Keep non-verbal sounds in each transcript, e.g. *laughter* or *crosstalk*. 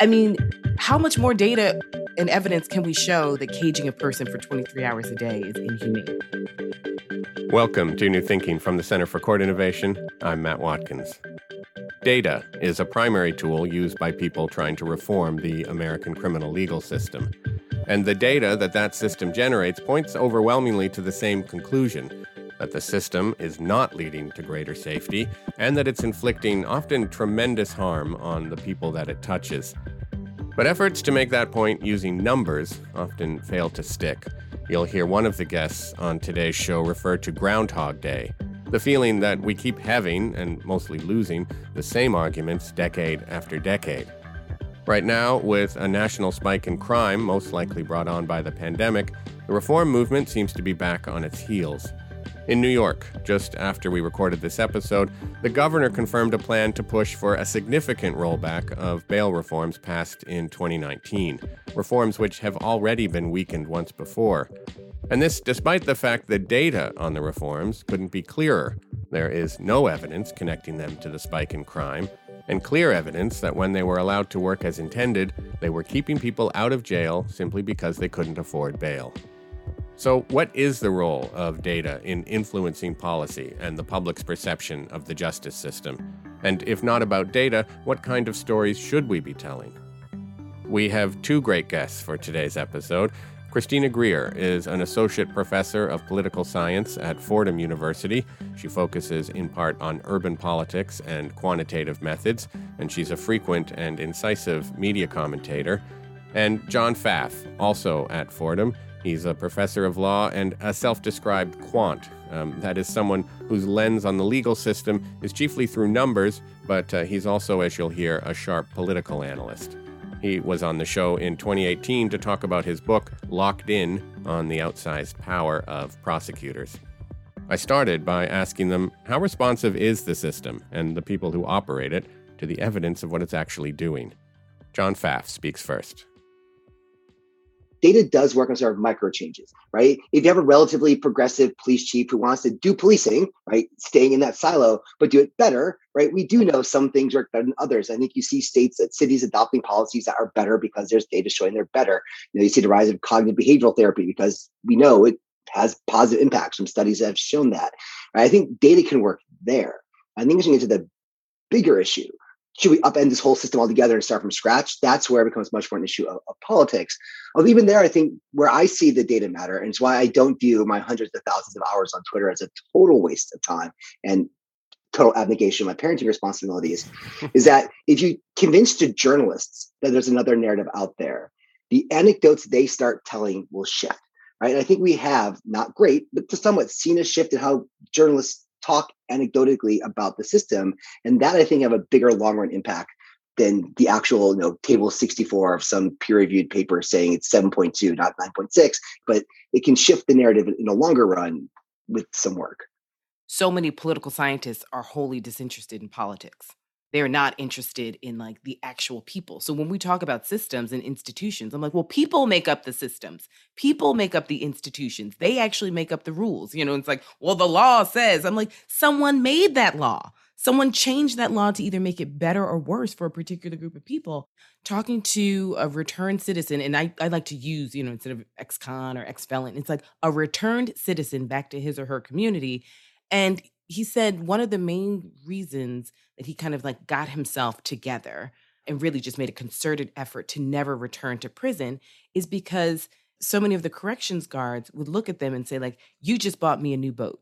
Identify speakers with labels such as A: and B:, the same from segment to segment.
A: I mean, how much more data and evidence can we show that caging a person for 23 hours a day is inhumane?
B: Welcome to New Thinking from the Center for Court Innovation. I'm Matt Watkins. Data is a primary tool used by people trying to reform the American criminal legal system. And the data that that system generates points overwhelmingly to the same conclusion that the system is not leading to greater safety and that it's inflicting often tremendous harm on the people that it touches. But efforts to make that point using numbers often fail to stick. You'll hear one of the guests on today's show refer to Groundhog Day, the feeling that we keep having, and mostly losing, the same arguments decade after decade. Right now, with a national spike in crime, most likely brought on by the pandemic, the reform movement seems to be back on its heels. In New York, just after we recorded this episode, the governor confirmed a plan to push for a significant rollback of bail reforms passed in 2019, reforms which have already been weakened once before. And this despite the fact that data on the reforms couldn't be clearer. There is no evidence connecting them to the spike in crime, and clear evidence that when they were allowed to work as intended, they were keeping people out of jail simply because they couldn't afford bail. So, what is the role of data in influencing policy and the public's perception of the justice system? And if not about data, what kind of stories should we be telling? We have two great guests for today's episode. Christina Greer is an associate professor of political science at Fordham University. She focuses in part on urban politics and quantitative methods, and she's a frequent and incisive media commentator. And John Pfaff, also at Fordham. He's a professor of law and a self described quant. Um, that is someone whose lens on the legal system is chiefly through numbers, but uh, he's also, as you'll hear, a sharp political analyst. He was on the show in 2018 to talk about his book, Locked In, on the outsized power of prosecutors. I started by asking them how responsive is the system and the people who operate it to the evidence of what it's actually doing. John Pfaff speaks first
C: data does work on sort of micro changes, right? If you have a relatively progressive police chief who wants to do policing, right, staying in that silo, but do it better, right? We do know some things work better than others. I think you see states that cities adopting policies that are better because there's data showing they're better. You know, you see the rise of cognitive behavioral therapy because we know it has positive impacts from studies that have shown that. Right? I think data can work there. I think as we get to the bigger issue, should we upend this whole system altogether and start from scratch? That's where it becomes much more an issue of, of, politics. Although even there, I think where I see the data matter, and it's why I don't view my hundreds of thousands of hours on Twitter as a total waste of time and total abnegation of my parenting responsibilities, *laughs* is that if you convince the journalists that there's another narrative out there, the anecdotes they start telling will shift. Right. And I think we have not great, but to somewhat seen a shift in how journalists talk anecdotally about the system. And that I think have a bigger long run impact than the actual you know table 64 of some peer reviewed paper saying it's 7.2 not 9.6 but it can shift the narrative in a longer run with some work
A: so many political scientists are wholly disinterested in politics they're not interested in like the actual people. So when we talk about systems and institutions, I'm like, well, people make up the systems. People make up the institutions. They actually make up the rules. You know, it's like, well, the law says. I'm like, someone made that law. Someone changed that law to either make it better or worse for a particular group of people. Talking to a returned citizen, and I, I like to use, you know, instead of ex-con or ex-felon, it's like a returned citizen back to his or her community. And he said one of the main reasons that he kind of like got himself together and really just made a concerted effort to never return to prison is because so many of the corrections guards would look at them and say like you just bought me a new boat.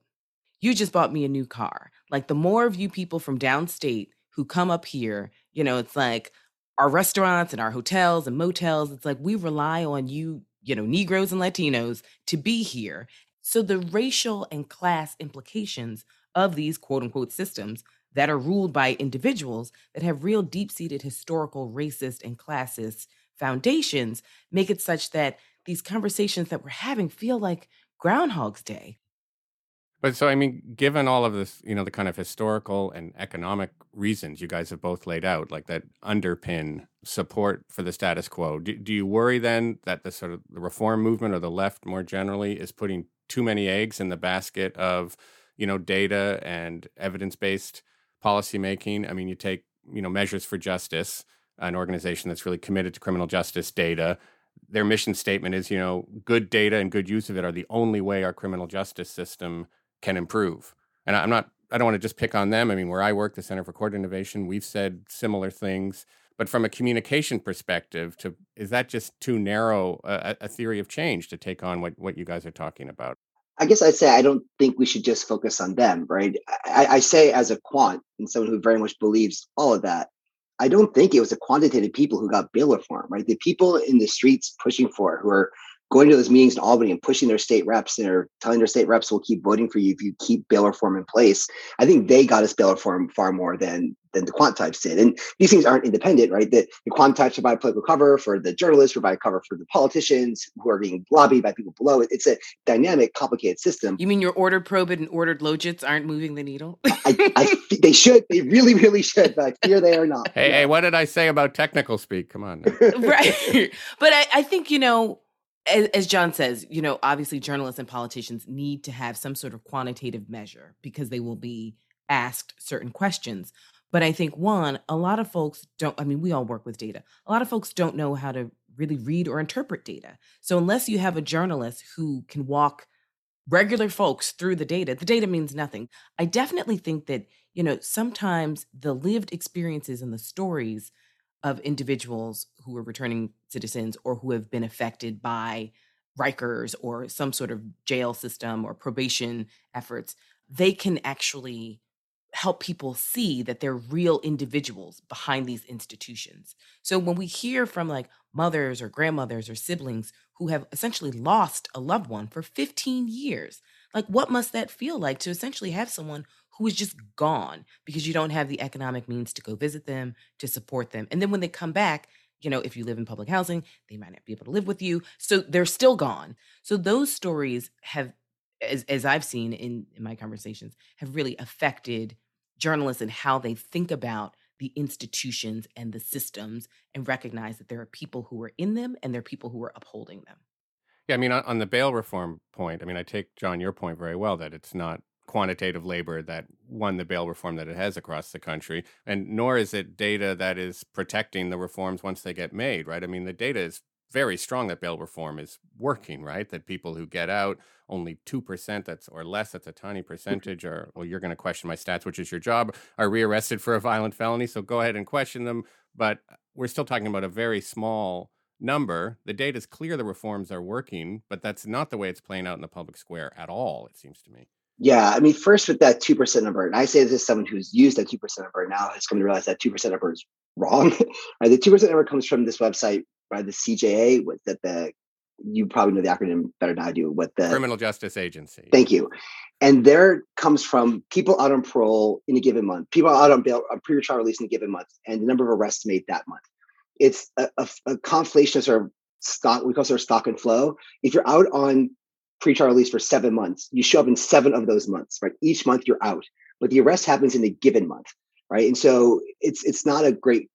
A: You just bought me a new car. Like the more of you people from downstate who come up here you know it's like our restaurants and our hotels and motels it's like we rely on you you know negroes and latinos to be here. So the racial and class implications of these quote unquote systems that are ruled by individuals that have real deep seated historical, racist, and classist foundations make it such that these conversations that we're having feel like Groundhog's Day.
B: But so, I mean, given all of this, you know, the kind of historical and economic reasons you guys have both laid out, like that underpin support for the status quo, do, do you worry then that the sort of the reform movement or the left more generally is putting too many eggs in the basket of you know, data and evidence-based policymaking. I mean, you take, you know, Measures for Justice, an organization that's really committed to criminal justice data. Their mission statement is, you know, good data and good use of it are the only way our criminal justice system can improve. And I'm not I don't want to just pick on them. I mean, where I work, the Center for Court Innovation, we've said similar things. But from a communication perspective, to is that just too narrow a, a theory of change to take on what, what you guys are talking about?
C: I guess I'd say I don't think we should just focus on them, right? I, I, say as a quant and someone who very much believes all of that, I don't think it was the quantitative people who got bail reform, right? The people in the streets pushing for it, who are going to those meetings in Albany and pushing their state reps and are telling their state reps we'll keep voting for you if you keep bail reform in place. I think they got us bail reform far more than than the quant types did. And these things aren't independent, right? The, the quant types provide political cover for the journalists, provide cover for the politicians who are being lobbied by people below it. It's a dynamic, complicated system.
A: You mean your ordered probit and ordered logits aren't moving the needle?
C: I, I, *laughs* they should. They really, really should. But I fear they are not.
B: Hey, yeah. hey, what did I say about technical speak? Come on. *laughs*
A: right. *laughs* But I, I think, you know, as, as, John says, you know, obviously journalists and politicians need to have some sort of quantitative measure because they will be asked certain questions. But I think one, a lot of folks don't, I mean, we all work with data. A lot of folks don't know how to really read or interpret data. So unless you have a journalist who can walk regular folks through the data, the data means nothing. I definitely think that, you know, sometimes the lived experiences and the stories of individuals who are returning citizens or who have been affected by Rikers or some sort of jail system or probation efforts, they can actually help people see that they're real individuals behind these institutions. So when we hear from like mothers or grandmothers or siblings who have essentially lost a loved one for 15 years, like what must that feel like to essentially have someone who is just gone because you don't have the economic means to go visit them, to support them. And then when they come back, you know, if you live in public housing, they might not be able to live with you. So they're still gone. So those stories have, as, as I've seen in, in my conversations, have really affected journalists and how they think about the institutions and the systems and recognize that there are people who are in them and there are people who are upholding them.
B: Yeah, I mean, on the bail reform point, I mean, I take John your point very well that it's not quantitative labor that won the bail reform that it has across the country, and nor is it data that is protecting the reforms once they get made, right? I mean, the data is very strong that bail reform is working, right? That people who get out, only 2% that's or less, that's a tiny mm-hmm. percentage, or well, you're going to question my stats, which is your job, are rearrested for a violent felony. So go ahead and question them. But uh, we're still talking about a very small number. The data is clear the reforms are working, but that's not the way it's playing out in the public square at all, it seems to me.
C: Yeah, I mean, first with that two percent number, and I say this as someone who's used that two percent number now has come to realize that two percent number is wrong. *laughs* right? The two percent number comes from this website by the CJA, with that the you probably know the acronym better than I do. What the
B: Criminal Justice Agency?
C: Thank you. And there comes from people out on parole in a given month, people out on bail, on pre-trial release in a given month, and the number of arrests made that month. It's a, a, a conflation of sort of stock. We call sort of stock and flow. If you're out on pre-trial release for seven months. You show up in seven of those months, right? Each month you're out, but the arrest happens in a given month, right? And so it's it's not a great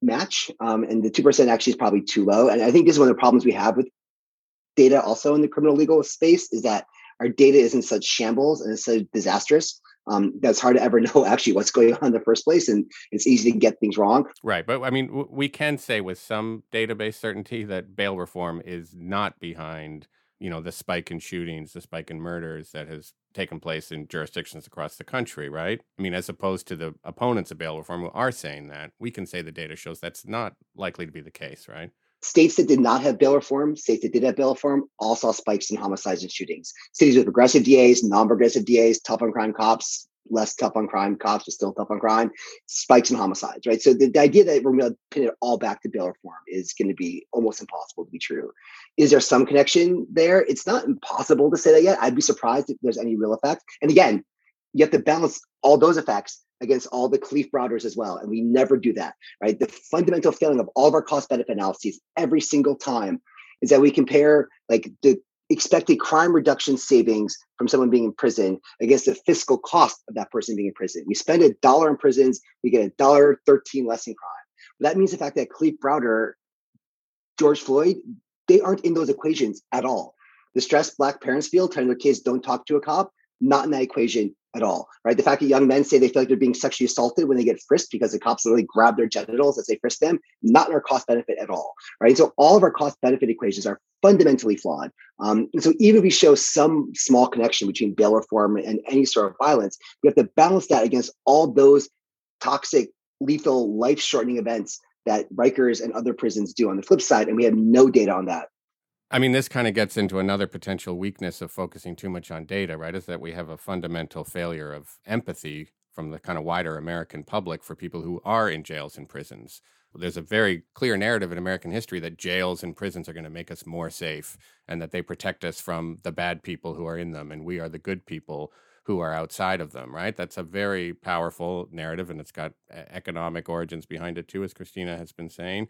C: match, um, and the two percent actually is probably too low. And I think this is one of the problems we have with data, also in the criminal legal space, is that our data is in such shambles and it's so disastrous um, that's hard to ever *laughs* know actually what's going on in the first place, and it's easy to get things wrong.
B: Right, but I mean, w- we can say with some database certainty that bail reform is not behind you know the spike in shootings the spike in murders that has taken place in jurisdictions across the country right? I mean as opposed to the opponents of bail reform who are saying that we can say the data shows that's not likely to be the case right?
C: States that did not have bail reform states that did have bail reform all saw spikes in homicides and shootings. Cities with progressive das non-progressive das tough on crime cops less tough on crime cops, but still tough on crime, spikes in homicides, right? So the, the idea that we're going to pin it all back to bail reform is going to be almost impossible to be true. Is there some connection there? It's not impossible to say that yet. I'd be surprised if there's any real effect. And again, you have to balance all those effects against all the Kalief Browders as well. And we never do that, right? The fundamental failing of all of our cost benefit analyses every single time is that we compare like the expected crime reduction savings from someone being in prison against the fiscal cost of that person being in prison. We spend a dollar in prisons, we get a dollar 13 less in crime. That means the fact that Kalief Browder, George Floyd, they aren't in those equations at all. The stress black parents feel telling their kids don't talk to a cop, not in that equation at all, right? The fact that young men say they feel like they're being sexually assaulted when they get frisked because the cops literally grab their genitals as they frisk them, not in our cost benefit at all, right? So all of our cost benefit equations are fundamentally flawed. Um, and so even if we show some small connection between bail reform and any sort of violence, we have to balance that against all those toxic, lethal, life shortening events that Rikers and other prisons do on the flip side. And we have no data on that.
B: I mean, this kind of gets into another potential weakness of focusing too much on data, right? Is that we have a fundamental failure of empathy from the kind of wider American public for people who are in jails and prisons. There's a very clear narrative in American history that jails and prisons are going to make us more safe and that they protect us from the bad people who are in them and we are the good people who are outside of them, right? That's a very powerful narrative and it's got economic origins behind it too, as Christina has been saying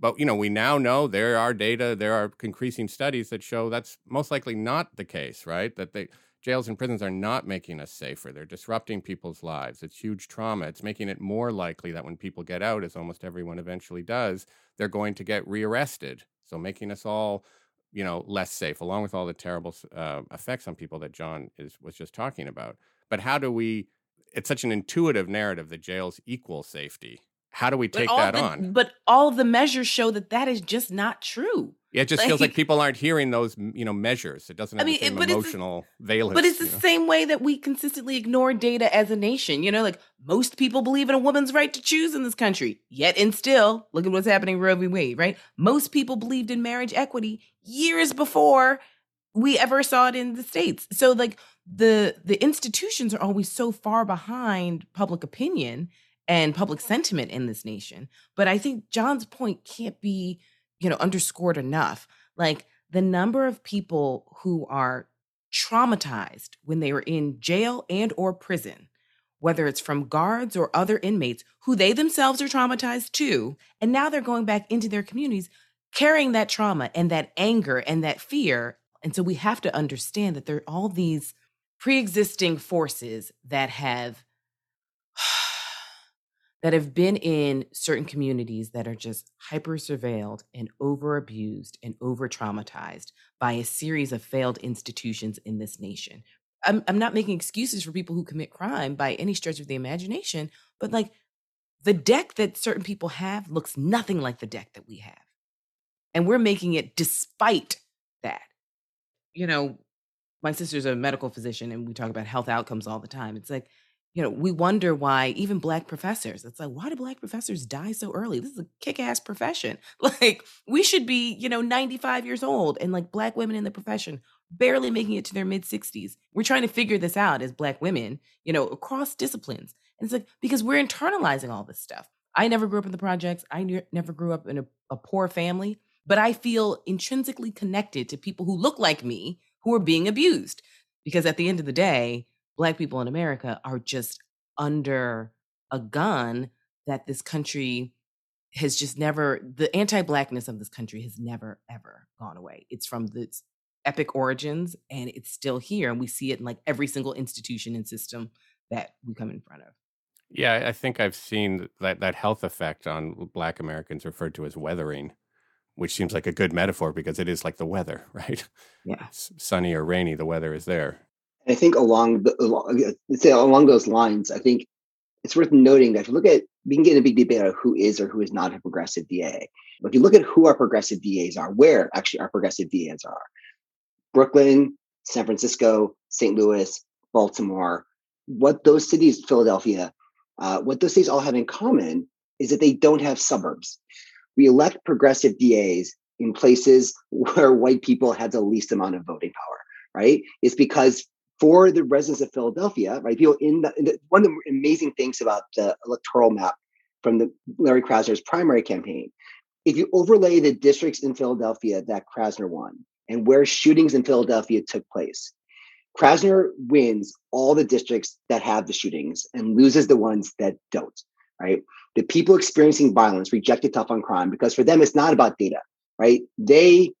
B: but you know we now know there are data there are increasing studies that show that's most likely not the case right? That the jails and prisons are not making us safer. They're disrupting people's lives. It's huge trauma. It's making it more likely that when people get out as almost everyone eventually does they're going to get rearrested. So making us all you know less safe along with all the terrible uh, effects on people that john is was just talking about. But how do we it's such an intuitive narrative that jails equal safety how do we take that
A: the,
B: on?
A: But all of the measures show that that is just not true.
B: Yeah, it just like, feels like people aren't hearing those, you know, measures. It doesn't have I mean, the same emotional
A: it's,
B: valence.
A: But it's the
B: know?
A: same way that we consistently ignore data as a nation. You know, like most people believe in a woman's right to choose in this country. Yet and still, look at what's happening Roe v. Wade, right? Most people believed in marriage equity years before we ever saw it in the states. So like the the institutions are always so far behind public opinion and public sentiment in this nation. But I think John's point can't be, you know, underscored enough. Like the number of people who are traumatized when they were in jail and or prison whether it's from guards or other inmates who they themselves are traumatized too and now they're going back into their communities carrying that trauma and that anger and that fear and so we have to understand that there are all these pre-existing forces that have that have been in certain communities that are just hyper surveilled and over abused and over traumatized by a series of failed institutions in this nation. I'm, I'm not making excuses for people who commit crime by any stretch of the imagination, but like the deck that certain people have looks nothing like the deck that we have. And we're making it despite that. You know, my sister's a medical physician and we talk about health outcomes all the time. It's like, you know, we wonder why even black professors, it's like, why do black professors die so early? This is a kick ass profession. *laughs* Like, we should be, you know, 95 years old and like black women in the profession barely making it to their mid 60s. We're trying to figure this out as black women, you know, across disciplines. And it's like, because we're internalizing all this stuff. I never grew up in the projects, I ne- never grew up in a, a poor family, but I feel intrinsically connected to people who look like me who are being abused. Because at the end of the day, black people in America are just under a gun that this country has just never the anti-blackness of this country has never ever gone away. It's from its epic origins and it's still here and we see it in like every single institution and system that we come in front of.
B: Yeah, I think I've seen that that health effect on black Americans referred to as weathering, which seems like a good metaphor because it is like the weather, *laughs* right?
A: Yeah.
B: It's sunny or rainy, the weather is there.
C: I think along the along, say along those lines, I think it's worth noting that if you look at we can get a big debate on who is or who is not a progressive DA. But if you look at who our progressive DAs are, where actually our progressive DAs are, Brooklyn, San Francisco, St. Louis, Baltimore, what those cities, Philadelphia, uh, what those cities all have in common is that they don't have suburbs. We elect progressive DAs in places *laughs* where white people had the least amount of voting power, right? It's because for the residents of Philadelphia, right? People in the, in the, one of the amazing things about the electoral map from the Larry Krasner's primary campaign, if you overlay the districts in Philadelphia that Krasner won and where shootings in Philadelphia took place, Krasner wins all the districts that have the shootings and loses the ones that don't, right? The people experiencing violence rejected tough on crime because for them it's not about data, right? They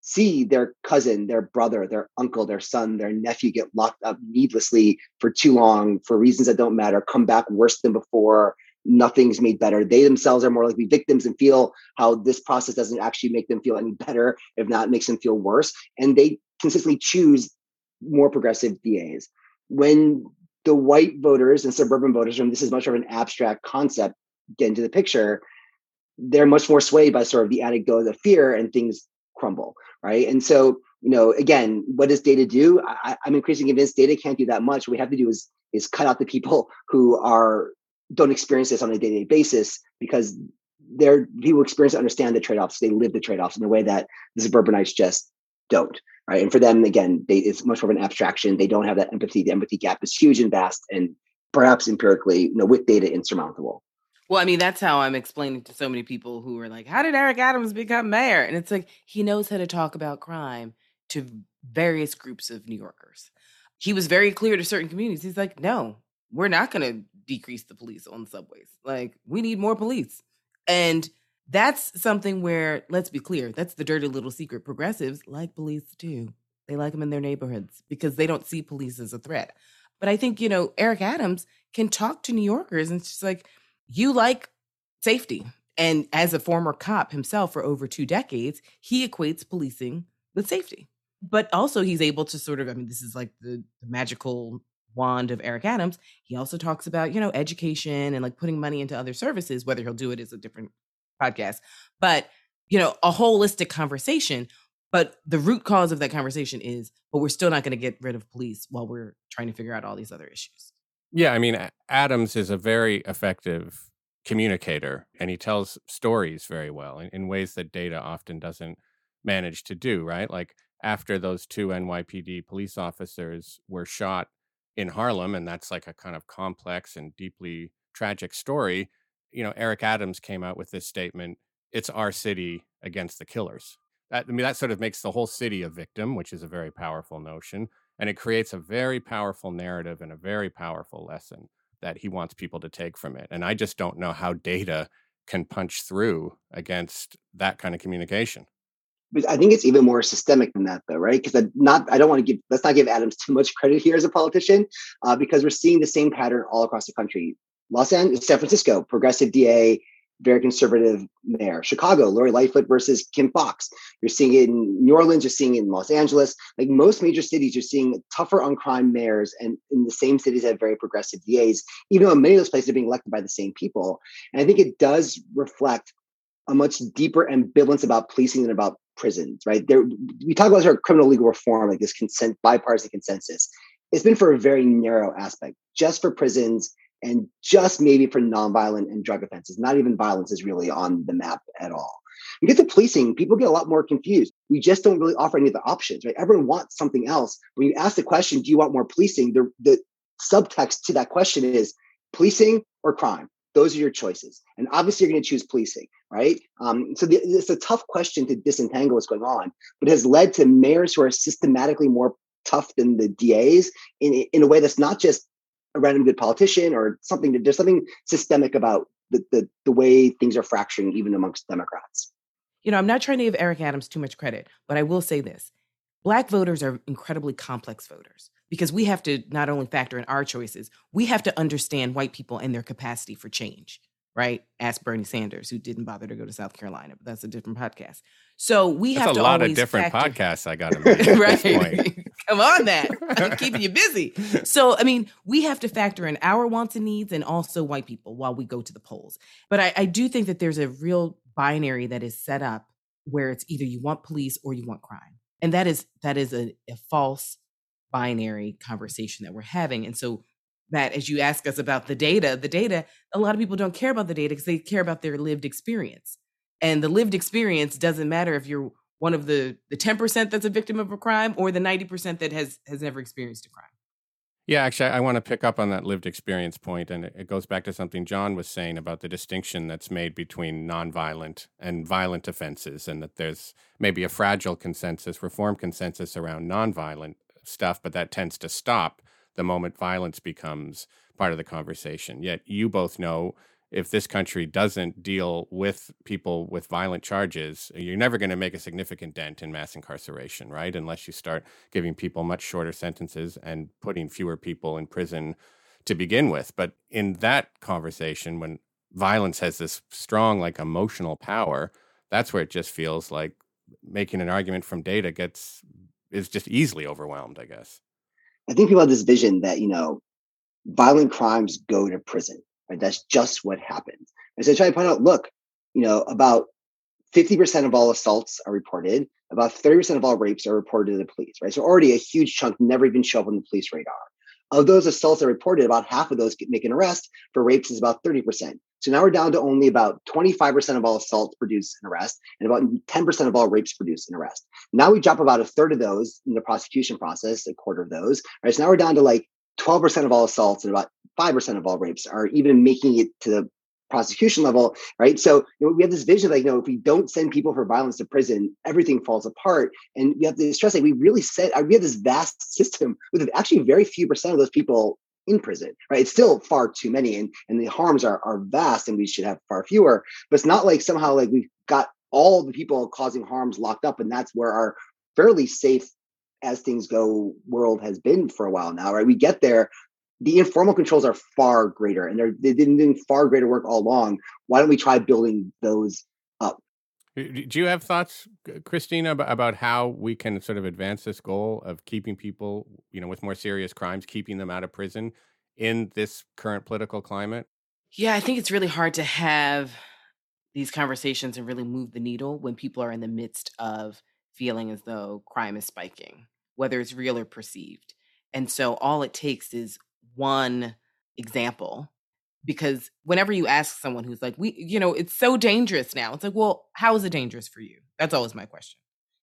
C: see their cousin, their brother, their uncle, their son, their nephew get locked up needlessly for too long for reasons that don't matter, come back worse than before, nothing's made better. They themselves are more likely victims and feel how this process doesn't actually make them feel any better, if not makes them feel worse. And they consistently choose more progressive DAs. when the white voters and suburban voters, and this is much of an abstract concept, get into the picture, they're much more swayed by sort of the anecdote of fear and things crumble, right? And so, you know, again, what does data do? I, am increasingly convinced data can't do that much. What we have to do is is cut out the people who are don't experience this on a day-to-day basis because they're people experience understand the trade-offs. They live the trade-offs in a way that the suburbanites just don't. Right. And for them, again, they, it's much more of an abstraction. They don't have that empathy. The empathy gap is huge and vast and perhaps empirically, you know, with data insurmountable.
A: Well, I mean, that's how I'm explaining to so many people who are like, how did Eric Adams become mayor? And it's like, he knows how to talk about crime to various groups of New Yorkers. He was very clear to certain communities. He's like, no, we're not going to decrease the police on subways. Like, we need more police. And that's something where, let's be clear, that's the dirty little secret. Progressives like police too. They like them in their neighborhoods because they don't see police as a threat. But I think, you know, Eric Adams can talk to New Yorkers and it's just like, you like safety. And as a former cop himself for over two decades, he equates policing with safety. But also, he's able to sort of, I mean, this is like the, the magical wand of Eric Adams. He also talks about, you know, education and like putting money into other services, whether he'll do it is a different podcast, but, you know, a holistic conversation. But the root cause of that conversation is, but we're still not going to get rid of police while we're trying to figure out all these other issues.
B: Yeah, I mean, Adams is a very effective communicator and he tells stories very well in, in, ways that data often doesn't manage to do, right? Like after those two NYPD police officers were shot in Harlem, and that's like a kind of complex and deeply tragic story, you know, Eric Adams came out with this statement it's our city against the killers. That, I mean, that sort of makes the whole city a victim, which is a very powerful notion and it creates a very powerful narrative and a very powerful lesson that he wants people to take from it. And I just don't know how data can punch through against that kind of communication.
C: I think it's even more systemic than that, though, right? Because not, I don't want to give, let's not give Adams too much credit here as a politician, uh, because we're seeing the same pattern all across the country. Los Angeles, San Francisco, progressive DA, very conservative mayor. Chicago, Lori Lightfoot versus Kim Foxx. You're seeing it in New Orleans, you're seeing it in Los Angeles. Like most major cities, you're seeing tougher on crime mayors and in the same cities have very progressive DAs, even though many of those places are being elected by the same people. And I think it does reflect a much deeper ambivalence about policing than about prisons, right? There, we talk about our criminal legal reform, like this consent bipartisan consensus. It's been for a very narrow aspect, just for prisons and just maybe for nonviolent and drug offenses. Not even violence is really on the map at all. You get to policing, people get a lot more confused. We just don't really offer any of the options, right? Everyone wants something else. When you ask the question, do you want more policing? The, the subtext to that question is policing or crime. Those are your choices. And obviously, you're going to choose policing, right? Um, so the, it's a tough question to disentangle what's going on, but has led to mayors who are systematically more tough than the DAs in, in a way that's not just a random good politician or something there's something systemic about the, the, the way things are fracturing even amongst Democrats.
A: You know, I'm not trying to give Eric Adams too much credit, but I will say this. Black voters are incredibly complex voters because we have to not only factor in our choices, we have to understand white people and their capacity for change right? Ask Bernie Sanders, who didn't bother to go to South Carolina, but that's a different podcast. So we
B: that's
A: have
B: a lot of different factor... podcasts I got to *laughs* make. right? *laughs*
A: Come on, that I'm keeping you busy. So I mean, we have to factor in our wants and needs, and also white people while we go to the polls. But I, I do think that there's a real binary that is set up where it's either you want police or you want crime, and that is that is a, a false binary conversation that we're having. And so Matt, as you ask us about the data, the data, a lot of people don't care about the data because they care about their lived experience. And the lived experience doesn't matter if you're one of the the 10% that's a victim of a crime or the 90% that has has never experienced a crime.
B: Yeah, actually, I want to pick up on that lived experience point, and it goes back to something John was saying about the distinction that's made between nonviolent and violent offenses, and that there's maybe a fragile consensus, reform consensus around nonviolent stuff, but that tends to stop the moment violence becomes part of the conversation. Yet you both know if this country doesn't deal with people with violent charges, you're never going to make a significant dent in mass incarceration, right? Unless you start giving people much shorter sentences and putting fewer people in prison to begin with. But in that conversation, when violence has this strong, like emotional power, that's where it just feels like making an argument from data gets is just easily overwhelmed, I guess.
C: I think people have this vision that, you know, violent crimes go to prison. Right? That's just what happens. And so I try to point out, look, you know, about 50% of all assaults are reported. About 30% of all rapes are reported to the police, right? So already a huge chunk never even show up on the police radar. Of those assaults that are reported, about half of those make an arrest. For rapes is about 30%. So now we're down to only about 25% of all assaults produce an arrest, and about 10% of all rapes produce an arrest. Now we drop about a third of those in the prosecution process, a quarter of those. Right. So now we're down to like 12% of all assaults and about 5% of all rapes are even making it to the prosecution level, right? So you know, we have this vision like, you know, if we don't send people for violence to prison, everything falls apart. And we have to stress that we really said uh, we have this vast system with actually very few percent of those people in prison, right? It's still far too many, and and the harms are are vast, and we should have far fewer. But it's not like somehow like we've got all the people causing harms locked up, and that's where our fairly safe as things go world has been for a while now, right? We get there, the informal controls are far greater and they're they've been doing far greater work all along. Why don't we try building those up?
B: Do you have thoughts, Christina, about how we can sort of advance this goal of keeping people, you know, with more serious crimes, keeping them out of prison in this current political climate?
A: Yeah, I think it's really hard to have these conversations and really move the needle when people are in the midst of feeling as though crime is spiking, whether it's real or perceived. And so all it takes is one example because whenever you ask someone who's like we you know it's so dangerous now it's like well how is it dangerous for you? That's always my question.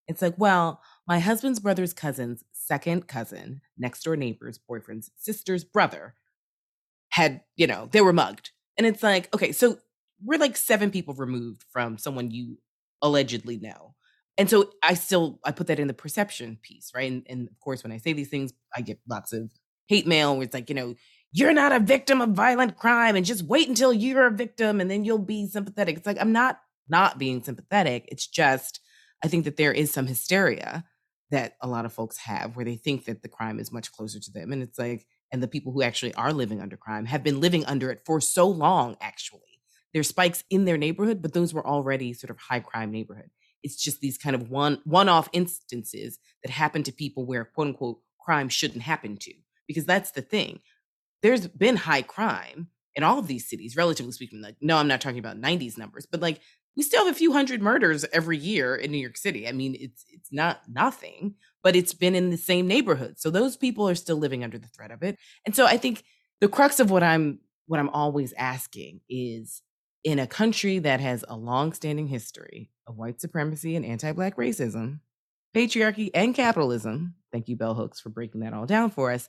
A: It's like well my husband's brother's cousin's second cousin next door neighbor's boyfriend's sister's brother had you know they were mugged. And it's like okay so we're like seven people removed from someone you allegedly know and so i still i put that in the perception piece right and, and of course when i say these things i get lots of hate mail where it's like, you know, you're not a victim of violent crime and just wait until you're a victim and then you'll be sympathetic. It's like, I'm not not being sympathetic. It's just, I think that there is some hysteria that a lot of folks have where they think that the crime is much closer to them. And it's like, and the people who actually are living under crime have been living under it for so long, actually. There's spikes in their neighborhood, but those were already sort of high crime neighborhood. It's just these kind of one one off instances that happen to people where quote unquote crime shouldn't happen to because that's the thing. There's been high crime in all of these cities, relatively speaking. Like, no, I'm not talking about 90s numbers, but like we still have a few hundred murders every year in New York City. I mean, it's it's not nothing, but it's been in the same neighborhood. So those people are still living under the threat of it. And so I think the crux of what I'm what I'm always asking is in a country that has a long-standing history of white supremacy and anti-black racism, patriarchy and capitalism. Thank you, Bell Hooks, for breaking that all down for us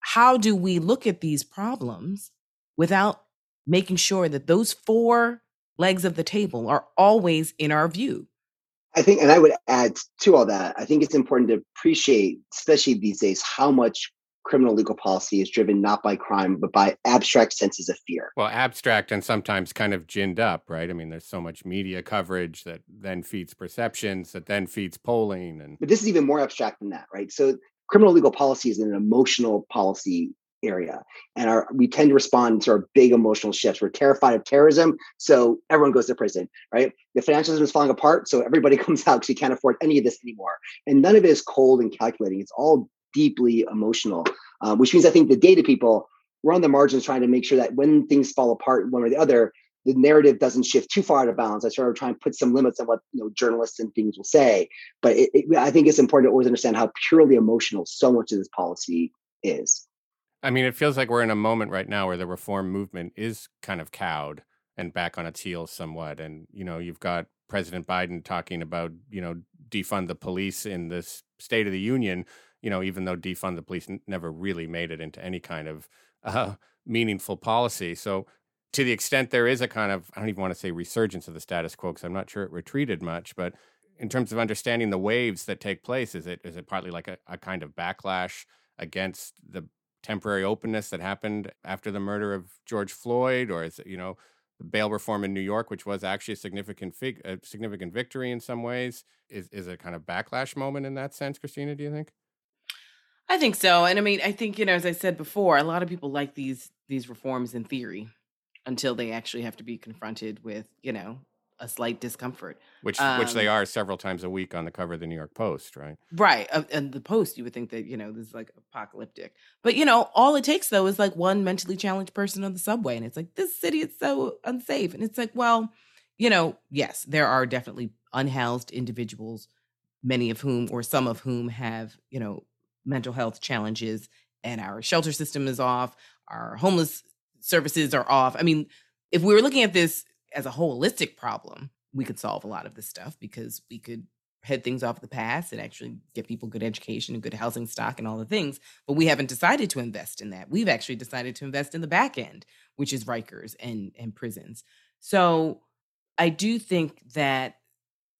A: how do we look at these problems without making sure that those four legs of the table are always in our view?
C: I think, and I would add to all that, I think it's important to appreciate, especially these days, how much criminal legal policy is driven not by crime, but by abstract senses of fear.
B: Well, abstract and sometimes kind of ginned up, right? I mean, there's so much media coverage that then feeds perceptions, that then feeds polling. And
C: but this is even more abstract than that, right? So criminal legal policy is an emotional policy area and our we tend to respond to our big emotional shifts we're terrified of terrorism so everyone goes to prison right the financial system is falling apart so everybody *laughs* comes out because you can't afford any of this anymore and none of it is cold and calculating it's all deeply emotional uh, which means i think the data people we're on the margins trying to make sure that when things fall apart one or the other the narrative doesn't shift too far out of bounds. I sort of try and put some limits on what you know journalists and things will say. But it, it, I think it's important to always understand how purely emotional so much of this policy is.
B: I mean, it feels like we're in a moment right now where the reform movement is kind of cowed and back on its heels somewhat. And you know, you've got President Biden talking about you know defund the police in this State of the Union. You know, even though defund the police n- never really made it into any kind of uh, meaningful policy. So to the extent there is a kind of I don't even want to say resurgence of the status quo because I'm not sure it retreated much, but in terms of understanding the waves that take place, is it is it partly like a, a kind of backlash against the temporary openness that happened after the murder of George Floyd, or is it you know bail reform in New York, which was actually a significant fig- a significant victory in some ways, is is a kind of backlash moment in that sense, Christina? Do you think?
A: I think so, and I mean, I think you know, as I said before, a lot of people like these these reforms in theory, until they actually have to be confronted with, you know, a slight discomfort.
B: Which um, which they um are several times a week on the cover of the New York Post, right?
A: Right. Uh, and the Post, you would think that, you know, this is like apocalyptic. But, you know, all it takes though is like one mentally challenged person on the subway. And it's like, this city is so unsafe. And it's like, well, you know, yes, there are definitely unhoused individuals, many of whom or some of whom have, you know, mental health challenges and our shelter system is off, our homeless services are off. I mean, if we were looking at this as a holistic problem, we could solve a lot of this stuff because we could head things off the past and actually get people good education and good housing stock and all the things. But we haven't decided to invest in that. We've actually decided to invest in the back end, which is Rikers and and prisons. So I do think that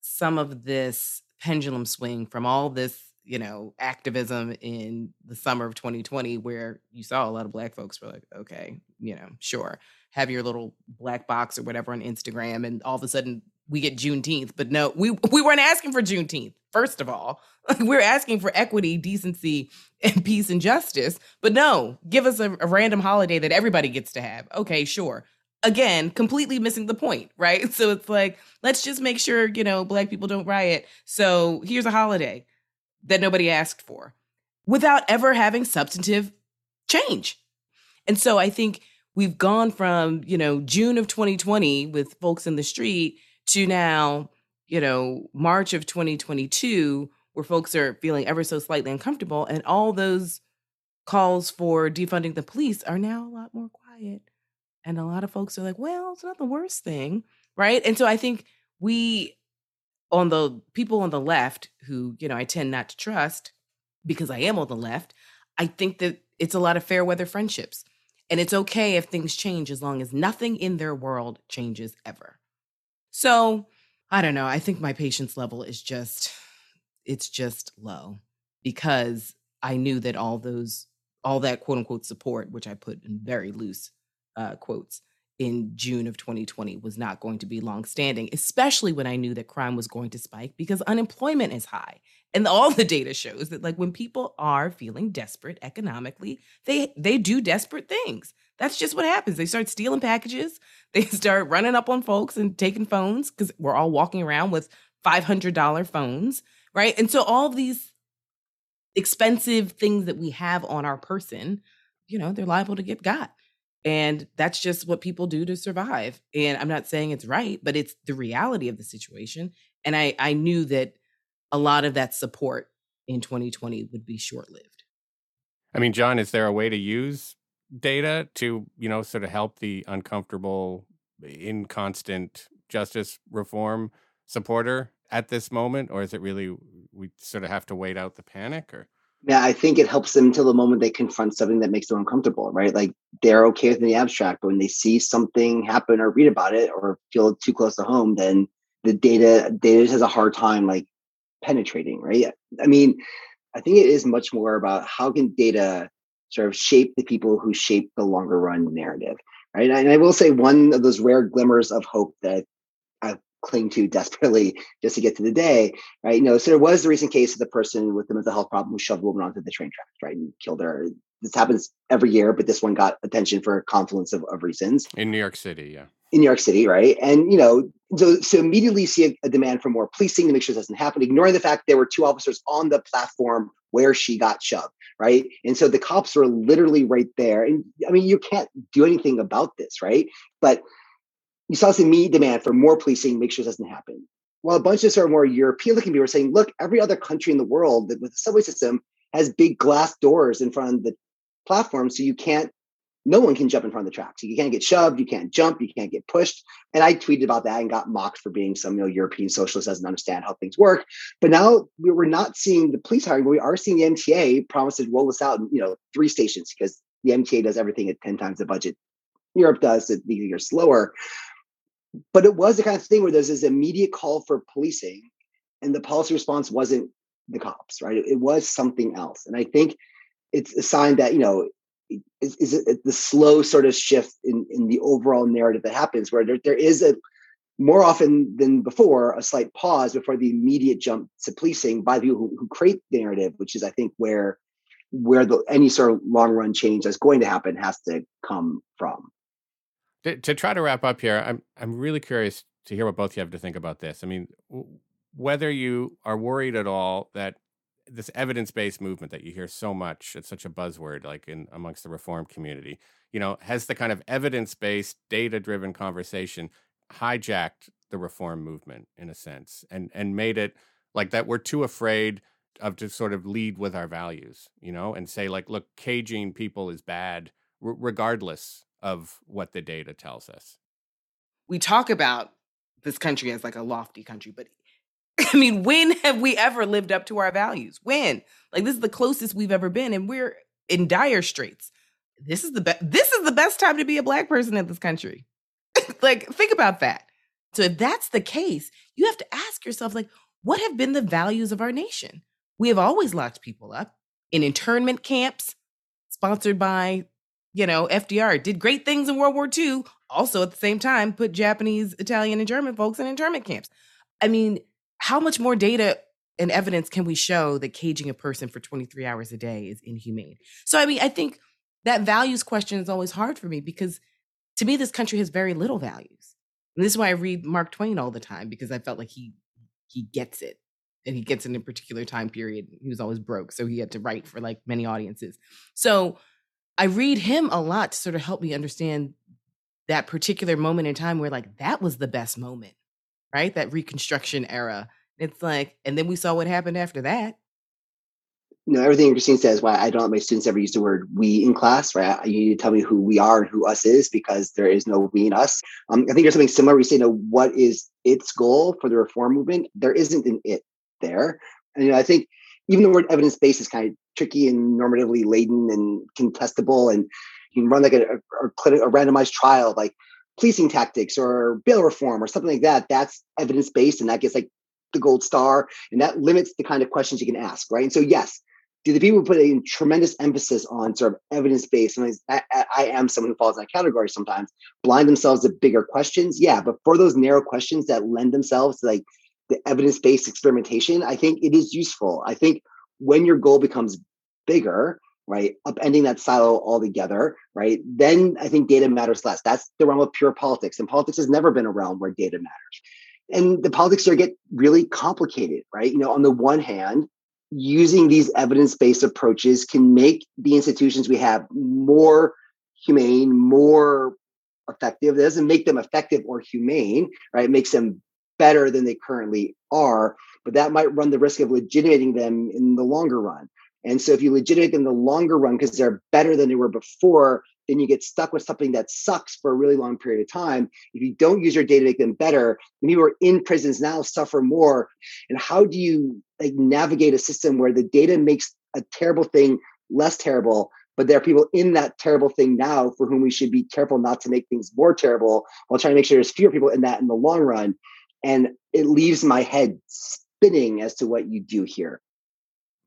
A: some of this pendulum swing from all this, you know, activism in the summer of 2020, where you saw a lot of black folks were like, okay, you know, sure, have your little black box or whatever on Instagram, and all of a sudden we get Juneteenth. But no, we we weren't asking for Juneteenth. First of all, *laughs* we're asking for equity, decency, and peace and justice. But no, give us a, a random holiday that everybody gets to have. Okay, sure again completely missing the point right *laughs* so it's like let's just make sure you know black people don't riot so here's a holiday that nobody asked for without ever having substantive change and so i think we've gone from you know june of 2020 with folks in the street to now you know march of 2022 where folks are feeling ever so slightly uncomfortable and all those calls for defunding the police are now a lot more quiet and a lot of folks are like, well, it's not the worst thing. Right. And so I think we, on the people on the left who, you know, I tend not to trust because I am on the left, I think that it's a lot of fair weather friendships. And it's okay if things change as long as nothing in their world changes ever. So I don't know. I think my patience level is just, it's just low because I knew that all those, all that quote unquote support, which I put in very loose uh, quotes in June of 2020 was not going to be long-standing, especially when I knew that crime was going to spike because unemployment is high. And all the data shows that like when people are feeling desperate economically, they they do desperate things. That's just what happens. They start stealing packages, *laughs* they start running up on folks and taking phones cuz we're all walking around with $500 phones, right? And so all these expensive things that we have on our person, you know, they're liable to get got. And that's just what people do to survive. And I'm not saying it's right, but it's the reality of the situation. And I, I knew that a lot of that support in 2020 would be short lived.
B: I mean, John, is there a way to use data to, you know, sort of help the uncomfortable, inconstant justice reform supporter at this moment? Or is it really, we sort of have to wait out the panic or?
C: Yeah, I think it helps them until the moment they confront something that makes them uncomfortable, right? Like they're okay with the abstract, but when they see something happen or read about it or feel too close to home, then the data data just has a hard time like penetrating, right? I mean, I think it is much more about how can data sort of shape the people who shape the longer run narrative, right? And I will say one of those rare glimmers of hope that cling to *laughs* desperately just to get to the day, right? You know, so there was the recent case of the person with the mental health problem who shoved a woman onto the train tracks, right, and killed her. This happens every year, but this one got attention for a confluence of, of reasons.
B: In New York City, yeah.
C: In New York City, right? And you know, so so immediately see a, a demand for more policing to make sure this doesn't happen, ignoring the fact there were two officers on the platform where she got shoved, right? And so the cops were literally right there. And I mean, you can't do anything about this, right? But you saw some immediate demand for more policing, make sure this doesn't happen. While a bunch of sort of more European looking people were saying, look, every other country in the world with the subway system has big glass doors in front of the platform. So you can't, no one can jump in front of the tracks. You can't get shoved, you can't jump, you can't get pushed. And I tweeted about that and got mocked for being some you know, European socialist doesn't understand how things work. But now we're not seeing the police hiring, but we are seeing the MTA promise to roll this out in you know three stations because the MTA does everything at 10 times the budget Europe does. These are slower but it was the kind of thing where there's this immediate call for policing and the policy response wasn't the cops right? It, it was something else and i think it's a sign that you know is, it the slow sort of shift in, in the overall narrative that happens where there, there is a more often than before a slight pause before the immediate jump to policing by the people who, who create the narrative which is i think where where the any sort of long run change that's going to happen has to come from
B: to, try to wrap up here, I'm I'm really curious to hear what both of you have to think about this. I mean, w- whether you are worried at all that this evidence-based movement that you hear so much, it's such a buzzword, like in amongst the reform community, you know, has the kind of evidence-based, data-driven conversation hijacked the reform movement in a sense and and made it like that we're too afraid of to sort of lead with our values, you know, and say like, look, caging people is bad, r- regardless of what the data tells us.
A: We talk about this country as like a lofty country, but *laughs* I mean, when have we ever lived up to our values? When? Like this is the closest we've ever been, and we're in dire straits. This is the best. This is the best time to be a black person in this country. *laughs* like, think about that. So, if that's the case, you have to ask yourself, like, what have been the values of our nation? We have always locked people up in internment camps, sponsored by, you know, FDR. Did great things in World War II. Also, at the same time, put Japanese, Italian, and German folks in internment camps. I mean, how much more data and evidence can we show that caging a person for 23 hours a day is inhumane? So, I mean, I think that values question is always hard for me because to me, this country has very little values. And this is why I read Mark Twain all the time because I felt like he he gets it and he gets it in a particular time period. He was always broke, so he had to write for like many audiences. So I read him a lot to sort of help me understand that particular moment in time where like that was the best moment, right? That Reconstruction era. It's like, and then we saw what happened after that.
C: No, everything Christine says why I don't let my students ever use the word we in class, right? You need to tell me who we are and who us is because there is no we and us. Um, I think there's something similar. We say, no, what is its goal for the reform movement? There isn't an it there. And you know, I think even the word evidence based is kind of tricky and normatively laden and contestable. And you can run like a, a, a randomized trial, like policing tactics or bail reform or something like that. That's evidence based and that gets like the gold star and that limits the kind of questions you can ask, right? And so, yes, do the people put a tremendous emphasis on sort of evidence based? I, I, am someone who falls in that category sometimes, blind themselves to bigger questions. Yeah, but for those narrow questions that lend themselves to like the evidence based experimentation, I think it is useful. I think when your goal becomes bigger, right, upending that silo altogether, right, then I think data matters less. That's the realm of pure politics, and politics has never been a realm where data matters. And the politics here get really complicated, right? You know, on the one hand, using these evidence-based approaches can make the institutions we have more humane, more effective. It doesn't make them effective or humane, right? It makes them better than they currently are, but that might run the risk of legitimating them in the longer run. And so if you legitimate them in the longer run because they're better than they were before, then you get stuck with something that sucks for a really long period of time. If you don't use your data to make them better, then people are in prisons now suffer more. And how do you like navigate a system where the data makes a terrible thing less terrible, but there are people in that terrible thing now for whom we should be careful not to make things more terrible while trying to make sure there's fewer people in that in the long run. And it leaves my head spinning as to what you do here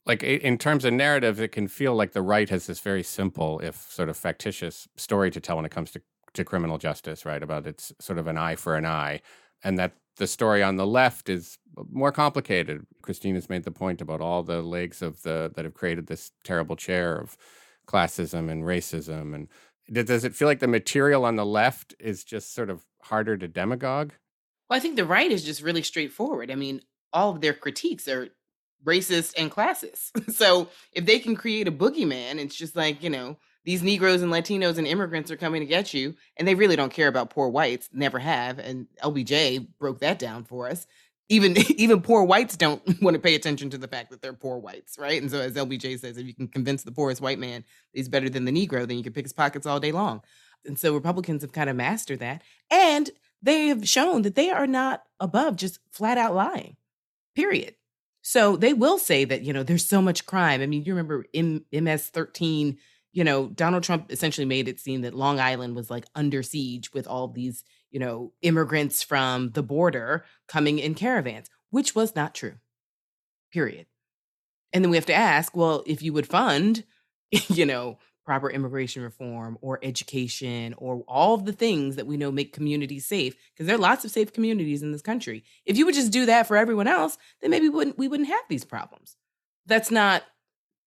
B: like in terms of narrative, it can feel like the right has this very simple, if sort of factitious story to tell when it comes to, to criminal justice, right? About it's sort of an eye for an eye. And that the story on the left is more complicated. Christine has made the point about all the legs of the that have created this terrible chair of classism and racism. And does it feel like the material on the left is just sort of harder to demagogue?
A: Well, I think the right is just really straightforward. I mean, all of their critiques are racist and classist. *laughs* so if they can create a boogeyman, it's just like, you know, these Negroes and Latinos and immigrants are coming to get you, and they really don't care about poor whites, never have. And LBJ broke that down for us. Even *laughs* even poor whites don't *laughs* want to pay attention to the fact that they're poor whites, right? And so, as LBJ says, if you can convince the poorest white man he's better than the Negro, then you can pick his pockets all day long. And so, Republicans have kind of mastered that, and they have shown that they are not above just flat out lying. Period. So they will say that, you know, there's so much crime. I mean, you remember M- MS 13, you know, Donald Trump essentially made it seem that Long Island was like under siege with all these, you know, immigrants from the border coming in caravans, which was not true. Period. And then we have to ask, well, if you would fund, *laughs* you know, proper immigration reform or education or all the things that we know make communities safe because there are lots of safe communities in this country. If you would just do that for everyone else then maybe we wouldn't, we wouldn't have these problems. That's not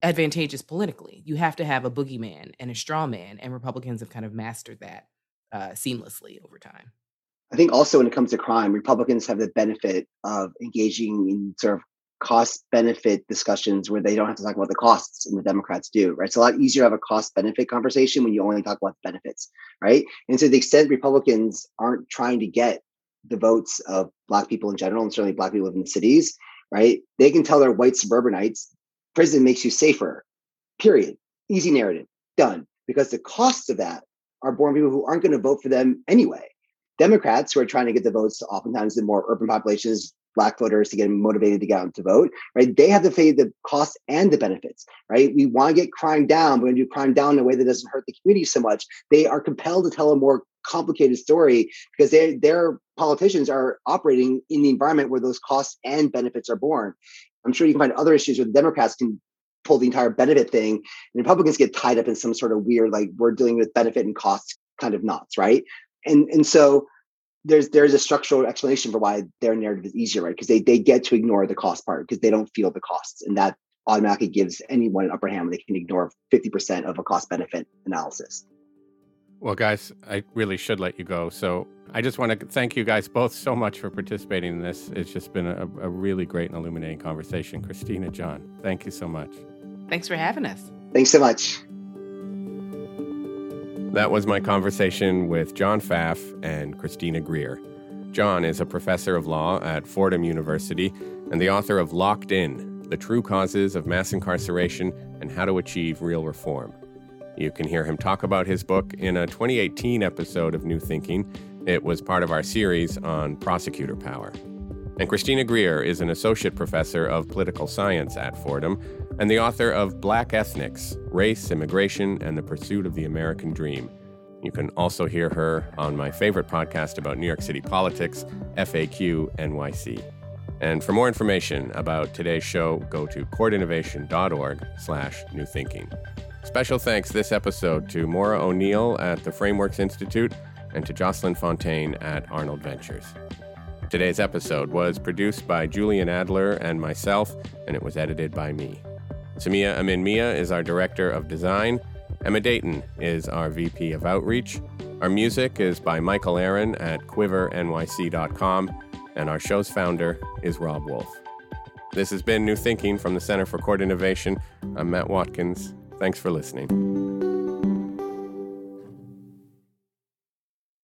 A: advantageous politically. You have to have a boogeyman and a straw man and republicans have kind of mastered that uh, seamlessly over time.
C: I think also when it comes to crime, Republicans have the benefit of engaging in sort of cost benefit discussions where they don't have to talk about the costs and the Democrats do, right? It's a lot easier to have a cost benefit conversation when you only talk about the benefits, right? And to the extent Republicans aren't trying to get the votes of Black people in general, and certainly Black people live in cities, right? They can tell their white suburbanites, prison makes you safer, period. Easy narrative, done. Because the costs of that are born people who aren't going to vote for them anyway. Democrats who are trying to get the votes, oftentimes the more urban populations, black voters to get them motivated to get out to vote, right? They have to pay the costs and the benefits, right? We want to get crime down. We're to do crime down in a way that doesn't hurt the community so much. They are compelled to tell a more complicated story because they, their politicians are operating in the environment where those costs and benefits are born. I'm sure you can find other issues where the Democrats can pull the entire benefit thing, and Republicans get tied up in some sort of weird, like we're dealing with benefit and costs kind of knots, right? And and so there's there's a structural explanation for why their narrative is easier, right? Because they they get to ignore the cost part because they don't feel the costs, and that automatically gives anyone an upper hand when they can ignore 50% of a cost benefit analysis.
B: Well, guys, I really should let you go. So I just want to thank you guys both so much for participating in this. It's just been a, a really great and illuminating conversation. Christina, John, thank you so much.
A: Thanks for having us.
C: Thanks so much.
B: That was my conversation with John Pfaff and Christina Greer. John is a professor of law at Fordham University and the author of Locked In The True Causes of Mass Incarceration and How to Achieve Real Reform. You can hear him talk about his book in a 2018 episode of New Thinking. It was part of our series on prosecutor power. And Christina Greer is an associate professor of political science at Fordham and the author of Black Ethnics Race, Immigration, and the Pursuit of the American Dream. You can also hear her on my favorite podcast about New York City politics, FAQ NYC. And for more information about today's show, go to courtinnovation.org slash new thinking. Special thanks this episode to Moira O'Neil at the Frameworks Institute and to Jocelyn Fontaine at Arnold Ventures. Today's episode was produced by Julian Adler and myself, and it was edited by me. Samia Amin Mia is our Director of Design. Emma Dayton is our VP of Outreach. Our music is by Michael Aaron at quivernyc.com, and our show's founder is Rob Wolf. This has been New Thinking from the Center for Court Innovation. I'm Matt Watkins. Thanks for listening.